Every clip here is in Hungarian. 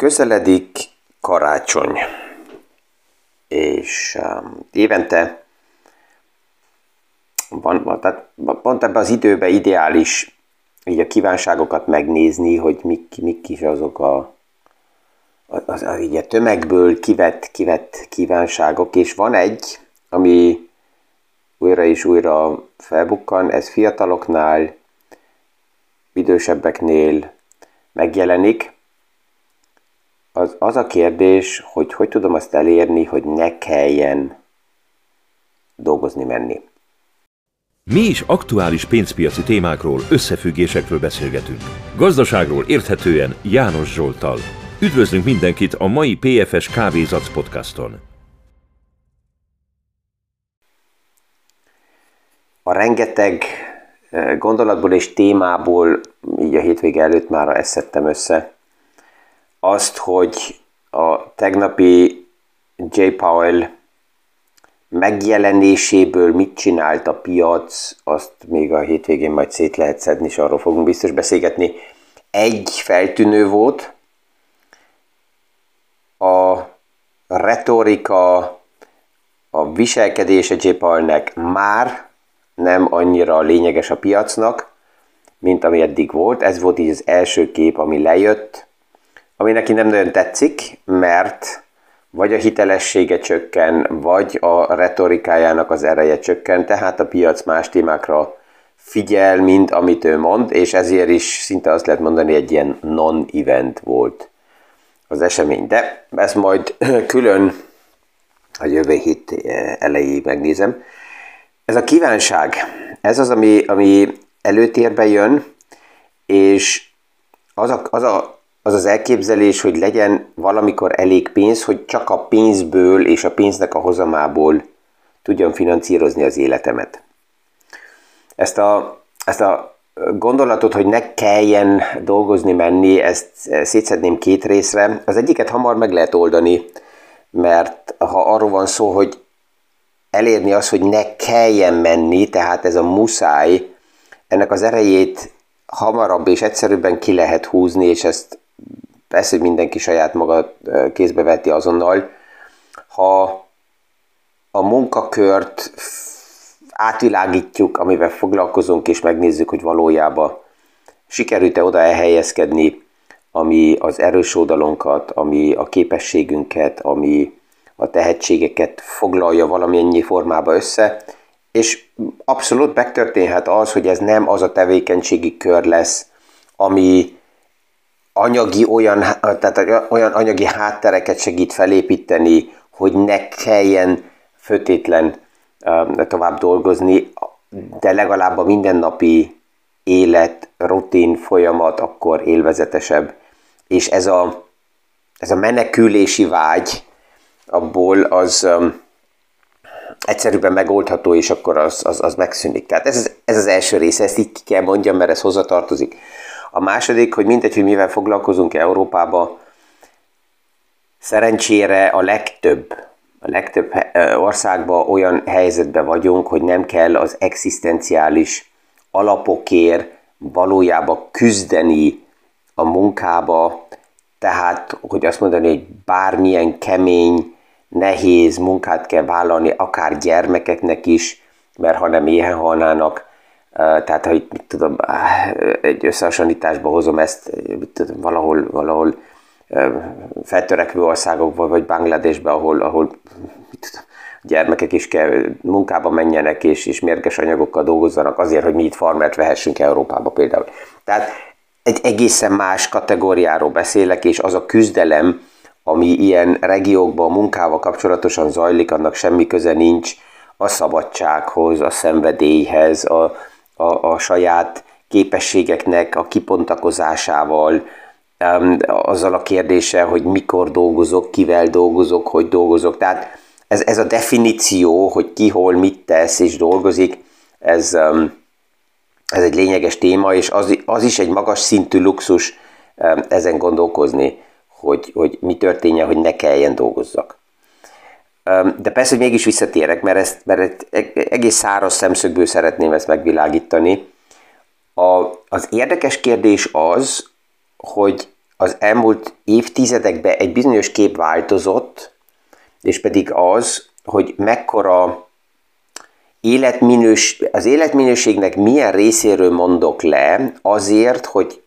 Közeledik karácsony, és um, évente van, tehát pont ebben az időben ideális így a kívánságokat megnézni, hogy mik, mik is azok a, az, az, az így a tömegből kivett, kivett kívánságok, és van egy, ami újra és újra felbukkan, ez fiataloknál, idősebbeknél megjelenik, az, az a kérdés, hogy hogy tudom azt elérni, hogy ne kelljen dolgozni menni. Mi is aktuális pénzpiaci témákról, összefüggésekről beszélgetünk. Gazdaságról érthetően János Zsoltal. Üdvözlünk mindenkit a mai PFS Kávézac podcaston. A rengeteg eh, gondolatból és témából, így a hétvége előtt már ezt szedtem össze, azt, hogy a tegnapi J. Powell megjelenéséből mit csinált a piac, azt még a hétvégén majd szét lehet szedni, és arról fogunk biztos beszélgetni. Egy feltűnő volt, a retorika, a viselkedése J. Powellnek már nem annyira lényeges a piacnak, mint ami eddig volt. Ez volt így az első kép, ami lejött, ami neki nem nagyon tetszik, mert vagy a hitelessége csökken, vagy a retorikájának az ereje csökken, tehát a piac más témákra figyel, mint amit ő mond, és ezért is szinte azt lehet mondani, egy ilyen non-event volt az esemény. De ezt majd külön a jövő hét elejéig megnézem. Ez a kívánság, ez az, ami, ami előtérbe jön, és az a, az a az az elképzelés, hogy legyen valamikor elég pénz, hogy csak a pénzből és a pénznek a hozamából tudjam finanszírozni az életemet. Ezt a, ezt a gondolatot, hogy ne kelljen dolgozni, menni, ezt szétszedném két részre. Az egyiket hamar meg lehet oldani, mert ha arról van szó, hogy elérni az, hogy ne kelljen menni, tehát ez a muszáj, ennek az erejét hamarabb és egyszerűbben ki lehet húzni, és ezt persze, hogy mindenki saját maga kézbe veti azonnal. Ha a munkakört átvilágítjuk, amivel foglalkozunk, és megnézzük, hogy valójában sikerült-e oda elhelyezkedni, ami az erős oldalunkat, ami a képességünket, ami a tehetségeket foglalja valamennyi formába össze, és abszolút megtörténhet az, hogy ez nem az a tevékenységi kör lesz, ami anyagi olyan, tehát olyan anyagi háttereket segít felépíteni, hogy ne kelljen fötétlen tovább dolgozni, de legalább a mindennapi élet, rutin, folyamat akkor élvezetesebb. És ez a, ez a menekülési vágy abból az um, egyszerűbben megoldható, és akkor az, az, az megszűnik. Tehát ez, ez az első része, ezt így ki kell mondjam, mert ez hozzatartozik. A második, hogy mindegy, hogy mivel foglalkozunk Európába, szerencsére a legtöbb, a legtöbb országban olyan helyzetben vagyunk, hogy nem kell az egzisztenciális alapokért valójában küzdeni a munkába, tehát, hogy azt mondani, hogy bármilyen kemény, nehéz munkát kell vállalni, akár gyermekeknek is, mert ha nem éhen halnának, tehát, ha itt, mit tudom, egy összehasonlításba hozom ezt, mit tudom, valahol, valahol feltörekvő országokban, vagy Bangladesben, ahol, ahol mit tudom, gyermekek is kell munkába menjenek, és, és mérges anyagokkal dolgozzanak azért, hogy mi itt farmert vehessünk Európába például. Tehát egy egészen más kategóriáról beszélek, és az a küzdelem, ami ilyen regiókban munkával kapcsolatosan zajlik, annak semmi köze nincs a szabadsághoz, a szenvedélyhez, a, a, a saját képességeknek a kipontakozásával, azzal a kérdéssel, hogy mikor dolgozok, kivel dolgozok, hogy dolgozok. Tehát ez, ez a definíció, hogy ki hol mit tesz és dolgozik, ez, ez egy lényeges téma, és az, az is egy magas szintű luxus ezen gondolkozni, hogy, hogy mi történje, hogy ne kelljen dolgozzak. De persze, hogy mégis visszatérek, mert, ezt, mert egész száraz szemszögből szeretném ezt megvilágítani. A, az érdekes kérdés az, hogy az elmúlt évtizedekben egy bizonyos kép változott, és pedig az, hogy mekkora életminős, az életminőségnek milyen részéről mondok le azért, hogy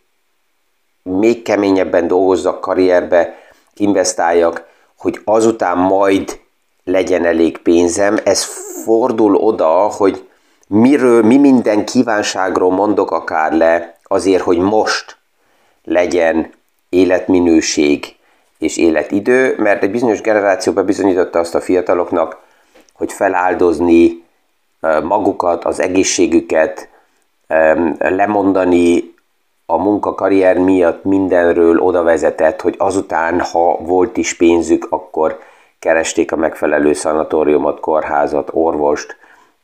még keményebben dolgozzak karrierbe, investáljak, hogy azután majd legyen elég pénzem. Ez fordul oda, hogy miről, mi minden kívánságról mondok akár le, azért, hogy most legyen életminőség és életidő, mert egy bizonyos generáció bebizonyította azt a fiataloknak, hogy feláldozni magukat, az egészségüket, lemondani a munkakarrier miatt mindenről oda vezetett, hogy azután, ha volt is pénzük, akkor keresték a megfelelő szanatóriumot, kórházat, orvost,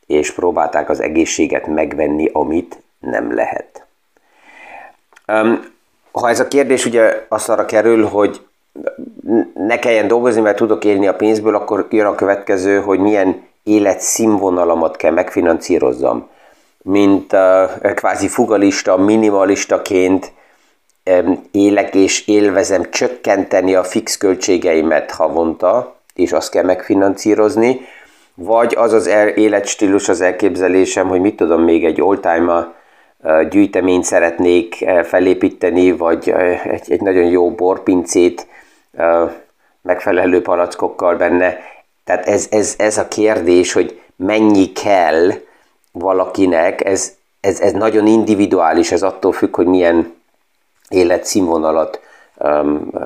és próbálták az egészséget megvenni, amit nem lehet. Ha ez a kérdés ugye azt arra kerül, hogy ne kelljen dolgozni, mert tudok élni a pénzből, akkor jön a következő, hogy milyen életszínvonalamat kell megfinancírozzam. Mint uh, kvázi fugalista, minimalistaként um, élek és élvezem csökkenteni a fix költségeimet havonta, és azt kell megfinancírozni, vagy az az életstílus, az elképzelésem, hogy mit tudom, még egy oldtimer gyűjteményt szeretnék felépíteni, vagy egy, egy nagyon jó borpincét megfelelő palackokkal benne. Tehát ez, ez, ez a kérdés, hogy mennyi kell valakinek, ez, ez, ez nagyon individuális, ez attól függ, hogy milyen életszínvonalat um, uh,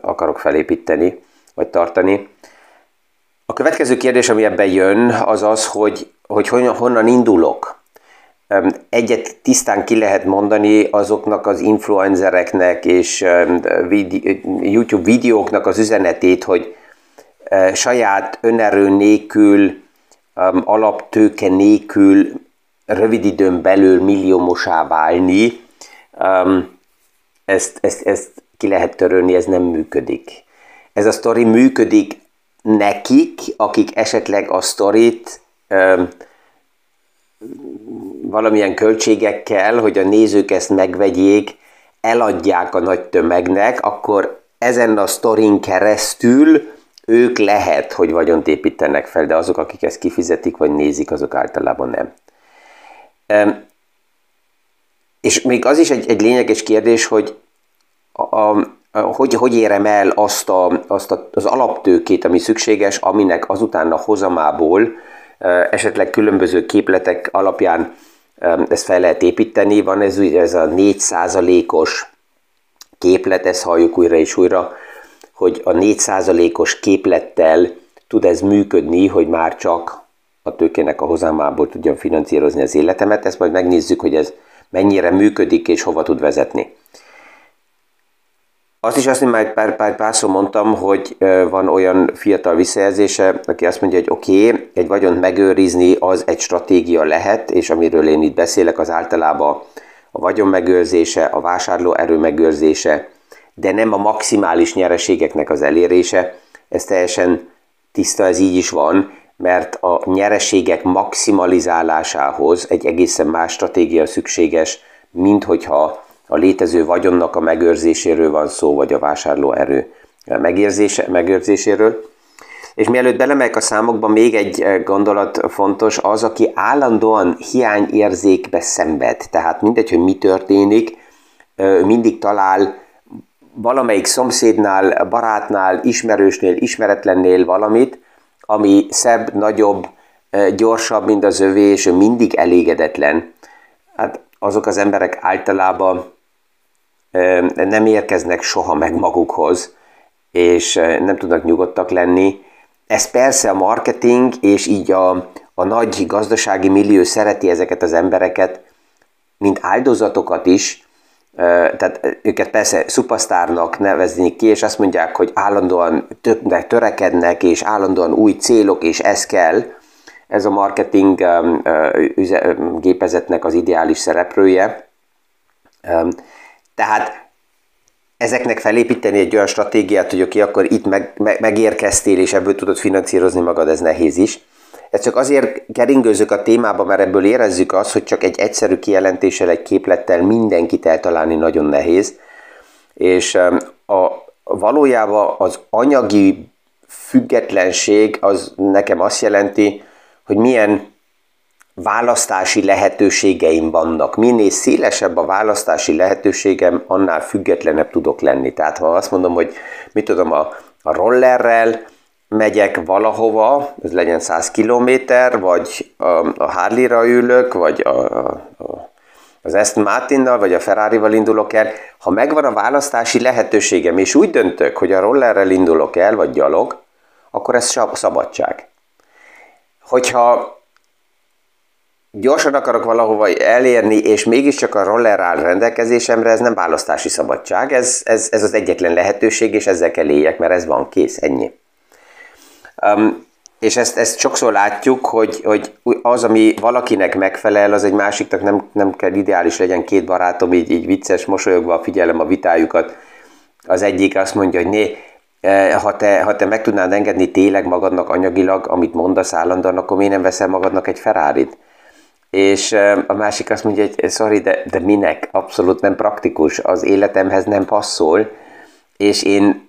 akarok felépíteni, vagy tartani. A következő kérdés, ami ebben jön, az az, hogy, hogy honnan, indulok. Egyet tisztán ki lehet mondani azoknak az influencereknek és YouTube videóknak az üzenetét, hogy saját önerő nélkül, alaptőke nélkül rövid időn belül milliómosá válni, ezt, ezt, ezt ki lehet törölni, ez nem működik. Ez a sztori működik nekik, akik esetleg a sztorit valamilyen költségekkel, hogy a nézők ezt megvegyék, eladják a nagy tömegnek, akkor ezen a sztorin keresztül ők lehet, hogy vagyont építenek fel, de azok, akik ezt kifizetik, vagy nézik, azok általában nem. És még az is egy, egy lényeges kérdés, hogy a, a, hogy, hogy érem el azt, a, azt a, az alaptőkét, ami szükséges, aminek azután a hozamából esetleg különböző képletek alapján ezt fel lehet építeni. Van ez, ez a 4%-os képlet, ezt halljuk újra és újra, hogy a 4%-os képlettel tud ez működni, hogy már csak a tőkének a hozámából tudjam finanszírozni az életemet. Ezt majd megnézzük, hogy ez mennyire működik és hova tud vezetni. Azt is azt én már pár, pár, párszor mondtam, hogy van olyan fiatal visszajelzése, aki azt mondja, hogy oké, okay, egy vagyont megőrizni az egy stratégia lehet, és amiről én itt beszélek, az általában a vagyon megőrzése, a vásárló erő megőrzése, de nem a maximális nyereségeknek az elérése. Ez teljesen tiszta, ez így is van, mert a nyereségek maximalizálásához egy egészen más stratégia szükséges, mint hogyha a létező vagyonnak a megőrzéséről van szó, vagy a vásárlóerő megérzése, megőrzéséről. És mielőtt belemegyek a számokba, még egy eh, gondolat fontos, az, aki állandóan hiányérzékbe szenved. Tehát mindegy, hogy mi történik, mindig talál valamelyik szomszédnál, barátnál, ismerősnél, ismeretlennél valamit, ami szebb, nagyobb, gyorsabb, mint az övé, és mindig elégedetlen. Hát azok az emberek általában nem érkeznek soha meg magukhoz, és nem tudnak nyugodtak lenni. Ez persze a marketing, és így a, a nagy gazdasági millió szereti ezeket az embereket, mint áldozatokat is, tehát őket persze szupasztárnak nevezni ki, és azt mondják, hogy állandóan többnek törekednek, és állandóan új célok, és ez kell. Ez a marketing gépezetnek az ideális szereplője. Tehát ezeknek felépíteni egy olyan stratégiát, hogy oké, akkor itt meg, meg, megérkeztél, és ebből tudod finanszírozni magad, ez nehéz is. Ez csak azért keringőzök a témába, mert ebből érezzük azt, hogy csak egy egyszerű kijelentéssel, egy képlettel mindenkit eltalálni nagyon nehéz. És a, valójában az anyagi függetlenség az nekem azt jelenti, hogy milyen választási lehetőségeim vannak. Minél szélesebb a választási lehetőségem, annál függetlenebb tudok lenni. Tehát ha azt mondom, hogy mit tudom, a, a rollerrel megyek valahova, ez legyen 100 kilométer, vagy a, a Harley-ra ülök, vagy a, a, az Aston Martinnal vagy a Ferrari-val indulok el, ha megvan a választási lehetőségem, és úgy döntök, hogy a rollerrel indulok el, vagy gyalog, akkor ez szabadság. Hogyha gyorsan akarok valahova elérni, és mégiscsak a roller áll rendelkezésemre, ez nem választási szabadság, ez, ez, ez az egyetlen lehetőség, és ezzel kell éljek, mert ez van, kész, ennyi. Um, és ezt, ezt sokszor látjuk, hogy, hogy az, ami valakinek megfelel, az egy másiknak nem, nem kell ideális legyen két barátom, így, így vicces, mosolyogva figyelem a vitájukat. Az egyik azt mondja, hogy né, eh, ha te, ha te meg tudnád engedni tényleg magadnak anyagilag, amit mondasz állandóan, akkor miért nem veszel magadnak egy ferrari -t? És a másik azt mondja, hogy sorry, de, de minek? Abszolút nem praktikus, az életemhez nem passzol, és én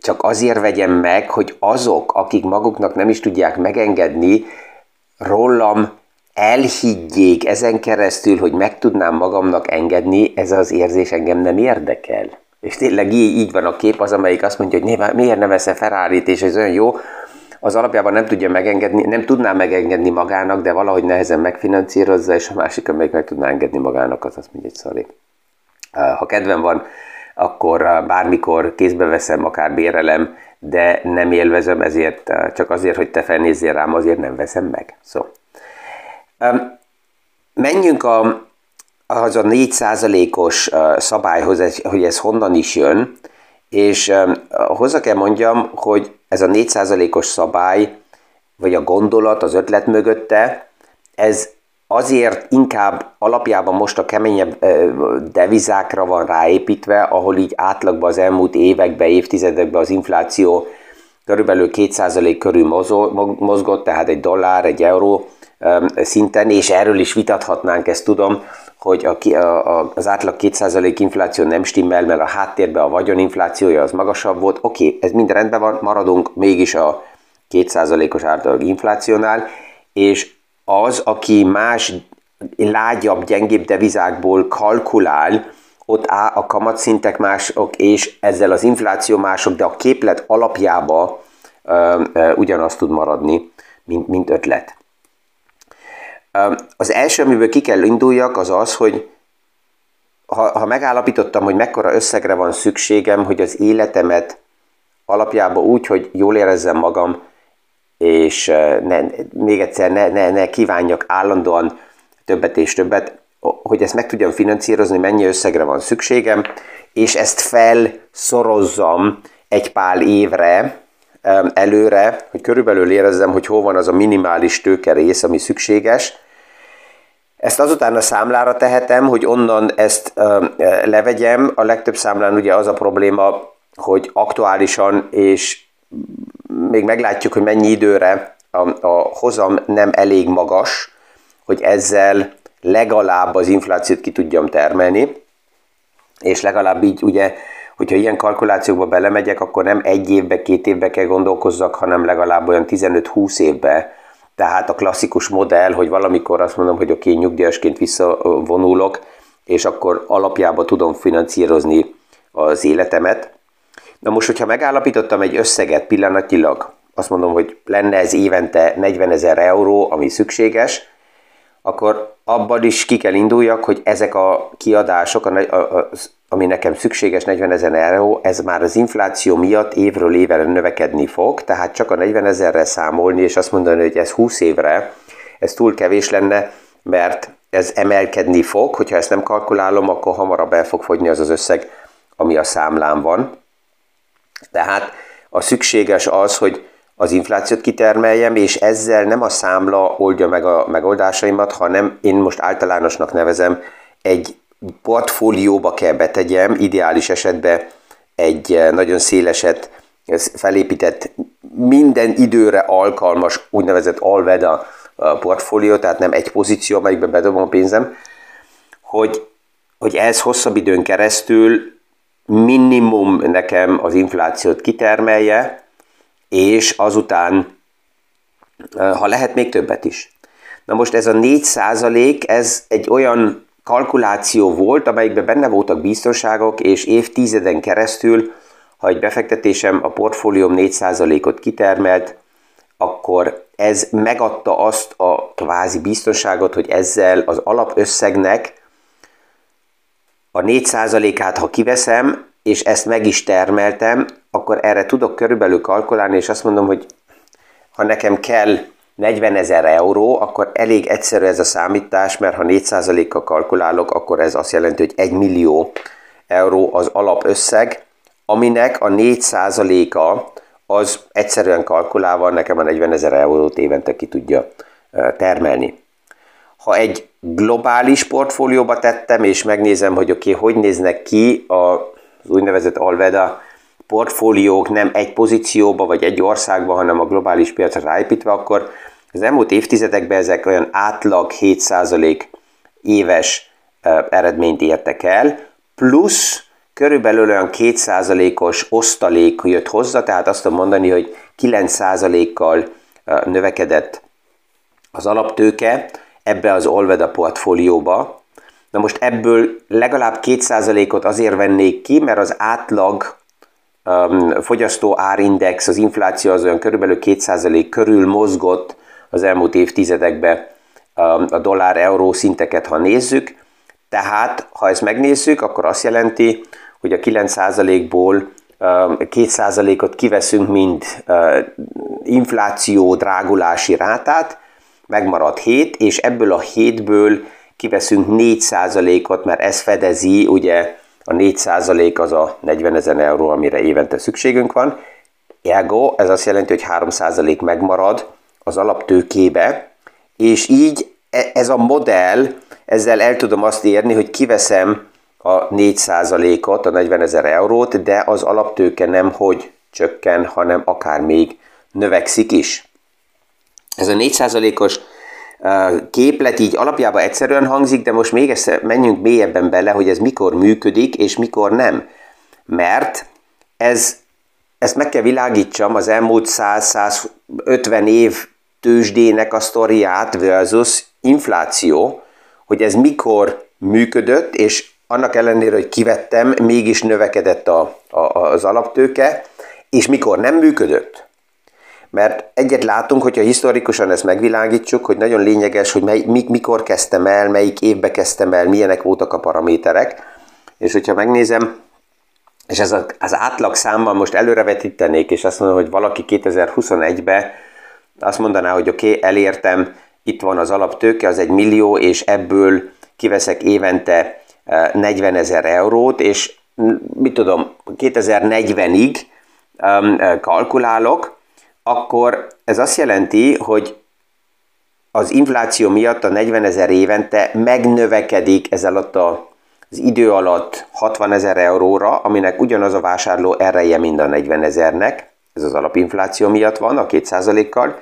csak azért vegyem meg, hogy azok, akik maguknak nem is tudják megengedni, rólam elhiggyék ezen keresztül, hogy meg tudnám magamnak engedni, ez az érzés engem nem érdekel. És tényleg így, így van a kép, az, amelyik azt mondja, hogy miért nem vesz ferrari és ez olyan jó, az alapjában nem tudja megengedni, nem tudná megengedni magának, de valahogy nehezen megfinanszírozza, és a másik, amelyik meg tudná engedni magának, az azt mondja, hogy sorry. Ha kedvem van, akkor bármikor kézbe veszem, akár bérelem, de nem élvezem, ezért csak azért, hogy te felnézzél rám, azért nem veszem meg. Szó. Menjünk a, az a 4%-os szabályhoz, hogy ez honnan is jön, és hozzá kell mondjam, hogy ez a 4%-os szabály, vagy a gondolat, az ötlet mögötte, ez azért inkább alapjában most a keményebb devizákra van ráépítve, ahol így átlagban az elmúlt években, évtizedekben az infláció körülbelül 2% körül mozgott, tehát egy dollár, egy euró szinten, és erről is vitathatnánk, ezt tudom, hogy a, a, az átlag 2% infláció nem stimmel, mert a háttérben a vagyoninflációja az magasabb volt. Oké, okay, ez mind rendben van, maradunk mégis a 2%-os átlag inflációnál, és az, aki más lágyabb, gyengébb devizákból kalkulál, ott á, a kamatszintek mások, és ezzel az infláció mások, de a képlet alapjába ö, ö, ugyanazt tud maradni, mint, mint ötlet. Az első, amiből ki kell induljak, az az, hogy ha, ha megállapítottam, hogy mekkora összegre van szükségem, hogy az életemet alapjában úgy, hogy jól érezzem magam, és ne, még egyszer ne, ne, ne kívánjak állandóan többet és többet, hogy ezt meg tudjam finanszírozni, mennyi összegre van szükségem, és ezt felszorozzam egy pár évre előre, hogy körülbelül érezzem, hogy hol van az a minimális tőkerész, ami szükséges. Ezt azután a számlára tehetem, hogy onnan ezt levegyem. A legtöbb számlán ugye az a probléma, hogy aktuálisan és még meglátjuk, hogy mennyi időre a, a hozam nem elég magas, hogy ezzel legalább az inflációt ki tudjam termelni, és legalább így ugye, hogyha ilyen kalkulációkba belemegyek, akkor nem egy évbe, két évbe kell gondolkozzak, hanem legalább olyan 15-20 évbe. Tehát a klasszikus modell, hogy valamikor azt mondom, hogy oké, okay, nyugdíjasként visszavonulok, és akkor alapjába tudom finanszírozni az életemet, Na most, hogyha megállapítottam egy összeget pillanatilag, azt mondom, hogy lenne ez évente 40 ezer euró, ami szükséges, akkor abban is ki kell induljak, hogy ezek a kiadások, ami nekem szükséges 40 ezer euró, ez már az infláció miatt évről évre növekedni fog, tehát csak a 40 ezerre számolni, és azt mondani, hogy ez 20 évre, ez túl kevés lenne, mert ez emelkedni fog, hogyha ezt nem kalkulálom, akkor hamarabb el fog fogyni az az összeg, ami a számlán van. Tehát a szükséges az, hogy az inflációt kitermeljem, és ezzel nem a számla oldja meg a megoldásaimat, hanem én most általánosnak nevezem, egy portfólióba kell betegyem, ideális esetben egy eh, nagyon széleset felépített, minden időre alkalmas úgynevezett alveda portfólió, tehát nem egy pozíció, amelyikbe bedobom a pénzem, hogy, hogy ez hosszabb időn keresztül minimum nekem az inflációt kitermelje, és azután, ha lehet, még többet is. Na most ez a 4 százalék, ez egy olyan kalkuláció volt, amelyikben benne voltak biztonságok, és évtizeden keresztül, ha egy befektetésem a portfólióm 4%-ot kitermelt, akkor ez megadta azt a kvázi biztonságot, hogy ezzel az alapösszegnek a 4%-át, ha kiveszem, és ezt meg is termeltem, akkor erre tudok körülbelül kalkulálni, és azt mondom, hogy ha nekem kell 40 ezer euró, akkor elég egyszerű ez a számítás, mert ha 4%-kal kalkulálok, akkor ez azt jelenti, hogy 1 millió euró az alapösszeg, aminek a 4%-a az egyszerűen kalkulálva nekem a 40 ezer eurót évente ki tudja termelni. Ha egy globális portfólióba tettem, és megnézem, hogy oké, okay, hogy néznek ki az úgynevezett Alveda portfóliók nem egy pozícióba vagy egy országba, hanem a globális piacra ráépítve, akkor az elmúlt évtizedekben ezek olyan átlag 7% éves eredményt értek el, plusz körülbelül olyan 2%-os osztalék jött hozzá, tehát azt tudom mondani, hogy 9%-kal növekedett az alaptőke ebbe az Olveda portfólióba. Na most ebből legalább 2%-ot azért vennék ki, mert az átlag um, fogyasztó árindex, az infláció az olyan körülbelül 2% körül mozgott az elmúlt évtizedekben um, a dollár-euró szinteket, ha nézzük. Tehát, ha ezt megnézzük, akkor azt jelenti, hogy a 9%-ból 2%-ot um, kiveszünk, mint uh, infláció drágulási rátát, megmarad 7, és ebből a 7-ből kiveszünk 4%-ot, mert ez fedezi ugye a 4% az a 40 ezer euró, amire évente szükségünk van. Ergo, ez azt jelenti, hogy 3% megmarad az alaptőkébe, és így e, ez a modell, ezzel el tudom azt érni, hogy kiveszem a 4%-ot, a 40 ezer eurót, de az alaptőke nem hogy csökken, hanem akár még növekszik is. Ez a 4%-os képlet így alapjában egyszerűen hangzik, de most még ezt menjünk mélyebben bele, hogy ez mikor működik, és mikor nem. Mert ez, ezt meg kell világítsam az elmúlt 100-150 év tőzsdének a sztoriát versus infláció, hogy ez mikor működött, és annak ellenére, hogy kivettem, mégis növekedett a, a, az alaptőke, és mikor nem működött. Mert egyet látunk, hogyha historikusan ezt megvilágítsuk, hogy nagyon lényeges, hogy mely, mik, mikor kezdtem el, melyik évbe kezdtem el, milyenek voltak a paraméterek. És hogyha megnézem, és ez az átlag számmal most előrevetítenék, és azt mondom, hogy valaki 2021-ben azt mondaná, hogy oké, okay, elértem, itt van az alaptőke, az egy millió, és ebből kiveszek évente 40 ezer eurót, és mit tudom, 2040-ig kalkulálok, akkor ez azt jelenti, hogy az infláció miatt a 40 ezer évente megnövekedik ez alatt a, az idő alatt 60 ezer euróra, aminek ugyanaz a vásárló ereje, mint a 40 ezernek, ez az alapinfláció miatt van, a 2%-kal,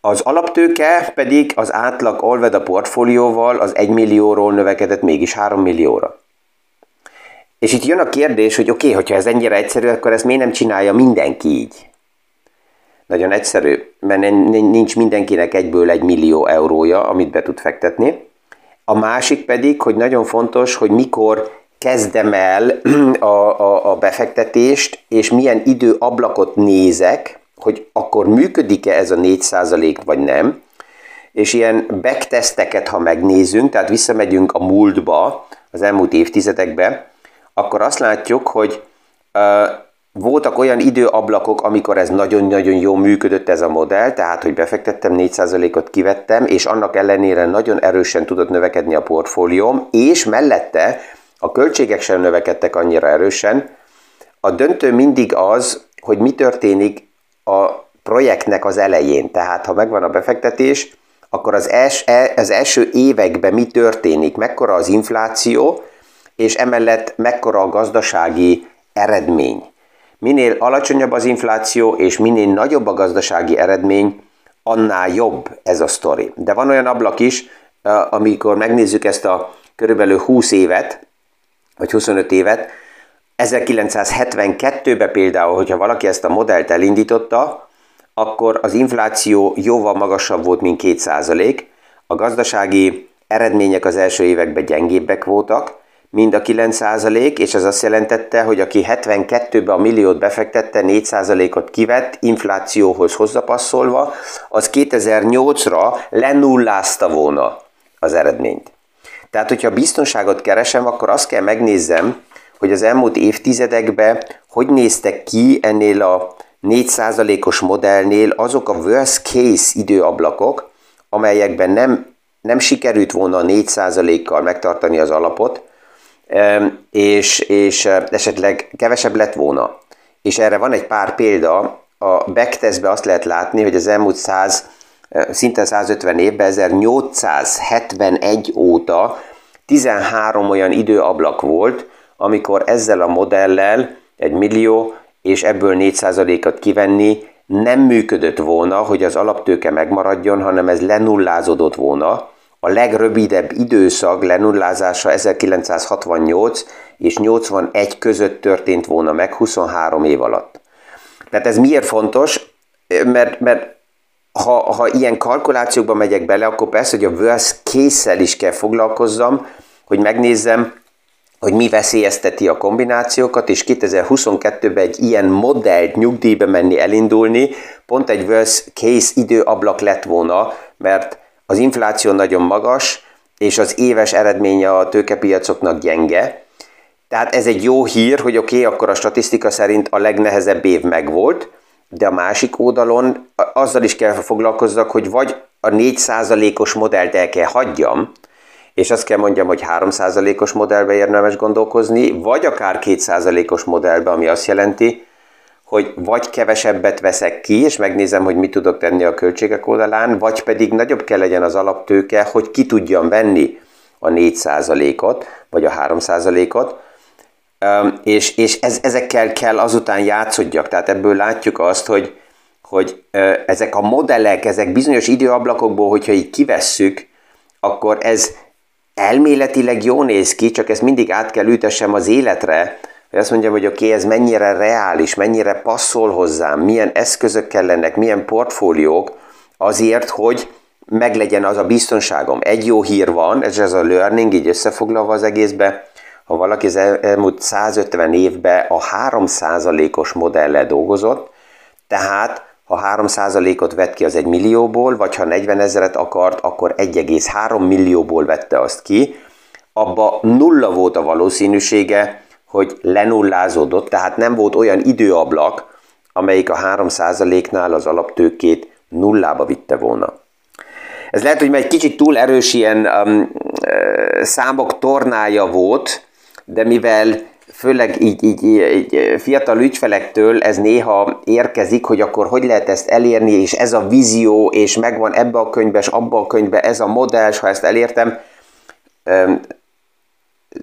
az alaptőke pedig az átlag Olveda portfólióval az 1 millióról növekedett mégis 3 millióra. És itt jön a kérdés, hogy oké, okay, hogyha ez ennyire egyszerű, akkor ezt miért nem csinálja mindenki így? Nagyon egyszerű, mert nincs mindenkinek egyből egy millió eurója, amit be tud fektetni. A másik pedig, hogy nagyon fontos, hogy mikor kezdem el a, a, a befektetést, és milyen időablakot nézek, hogy akkor működik-e ez a 4% vagy nem, és ilyen backtesteket, ha megnézünk, tehát visszamegyünk a múltba, az elmúlt évtizedekbe, akkor azt látjuk, hogy voltak olyan időablakok, amikor ez nagyon-nagyon jól működött ez a modell, tehát hogy befektettem, 4%-ot kivettem, és annak ellenére nagyon erősen tudott növekedni a portfólióm, és mellette a költségek sem növekedtek annyira erősen. A döntő mindig az, hogy mi történik a projektnek az elején. Tehát ha megvan a befektetés, akkor az, els, e, az első években mi történik, mekkora az infláció, és emellett mekkora a gazdasági eredmény. Minél alacsonyabb az infláció, és minél nagyobb a gazdasági eredmény, annál jobb ez a sztori. De van olyan ablak is, amikor megnézzük ezt a körülbelül 20 évet, vagy 25 évet. 1972-ben például, hogyha valaki ezt a modellt elindította, akkor az infláció jóval magasabb volt, mint 2%, a gazdasági eredmények az első években gyengébbek voltak, mind a 9%, és ez azt jelentette, hogy aki 72-ben a milliót befektette, 4%-ot kivett, inflációhoz hozzapasszolva, az 2008-ra lenullázta volna az eredményt. Tehát, hogyha biztonságot keresem, akkor azt kell megnézzem, hogy az elmúlt évtizedekben hogy néztek ki ennél a 4%-os modellnél azok a worst case időablakok, amelyekben nem, nem sikerült volna 4%-kal megtartani az alapot, és, és esetleg kevesebb lett volna. És erre van egy pár példa, a backtestben azt lehet látni, hogy az elmúlt 100, szinte 150 évben, 1871 óta 13 olyan időablak volt, amikor ezzel a modellel egy millió, és ebből 4%-at kivenni nem működött volna, hogy az alaptőke megmaradjon, hanem ez lenullázódott volna, a legrövidebb időszak lenullázása 1968 és 81 között történt volna meg 23 év alatt. Tehát ez miért fontos? Mert, mert ha, ha ilyen kalkulációkba megyek bele, akkor persze, hogy a worst case is kell foglalkozzam, hogy megnézzem, hogy mi veszélyezteti a kombinációkat, és 2022-ben egy ilyen modellt nyugdíjba menni, elindulni, pont egy worst case időablak lett volna, mert az infláció nagyon magas, és az éves eredménye a tőkepiacoknak gyenge. Tehát ez egy jó hír, hogy oké, okay, akkor a statisztika szerint a legnehezebb év megvolt, de a másik oldalon azzal is kell foglalkozzak, hogy vagy a 4%-os modellt el kell hagyjam, és azt kell mondjam, hogy 3%-os modellbe érdemes gondolkozni, vagy akár 2%-os modellbe, ami azt jelenti, hogy vagy kevesebbet veszek ki, és megnézem, hogy mit tudok tenni a költségek oldalán, vagy pedig nagyobb kell legyen az alaptőke, hogy ki tudjam venni a 4%-ot, vagy a 3%-ot, és, és ez, ezekkel kell azután játszodjak. Tehát ebből látjuk azt, hogy, hogy ezek a modellek, ezek bizonyos időablakokból, hogyha így kivesszük, akkor ez elméletileg jó néz ki, csak ezt mindig át kell ütessem az életre, hogy azt mondjam, hogy oké, okay, ez mennyire reális, mennyire passzol hozzám, milyen eszközök kellenek, milyen portfóliók, azért, hogy meglegyen az a biztonságom. Egy jó hír van, ez az a learning, így összefoglalva az egészbe, ha valaki az elmúlt 150 évben a 3%-os modellel dolgozott, tehát ha 3%-ot vett ki az egy millióból, vagy ha 40 ezeret akart, akkor 1,3 millióból vette azt ki, abba nulla volt a valószínűsége, hogy lenullázódott, tehát nem volt olyan időablak, amelyik a 3%-nál az alaptőkét nullába vitte volna. Ez lehet, hogy egy kicsit túl erős ilyen um, számok tornája volt, de mivel főleg így, így, így fiatal ügyfelektől ez néha érkezik, hogy akkor hogy lehet ezt elérni, és ez a vízió, és megvan ebbe a könyvbe, és abba a könyvbe ez a modell, és ha ezt elértem,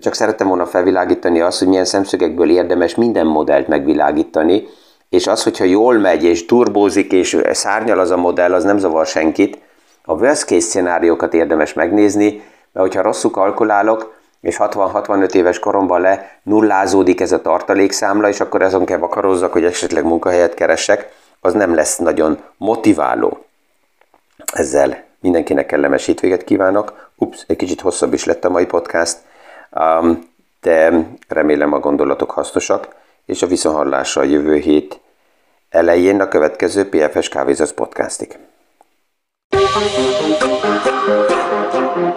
csak szerettem volna felvilágítani azt, hogy milyen szemszögekből érdemes minden modellt megvilágítani, és az, hogyha jól megy, és turbózik, és szárnyal az a modell, az nem zavar senkit. A worst case szenáriókat érdemes megnézni, mert hogyha rosszul kalkulálok, és 60-65 éves koromban le nullázódik ez a tartalékszámla, és akkor azon kell vakarozzak, hogy esetleg munkahelyet keresek, az nem lesz nagyon motiváló. Ezzel mindenkinek kellemes hétvéget kívánok. Ups, egy kicsit hosszabb is lett a mai podcast de remélem a gondolatok hasznosak, és a viszonhallásra a jövő hét elején a következő PFS Kávézat podcastig. Thank you.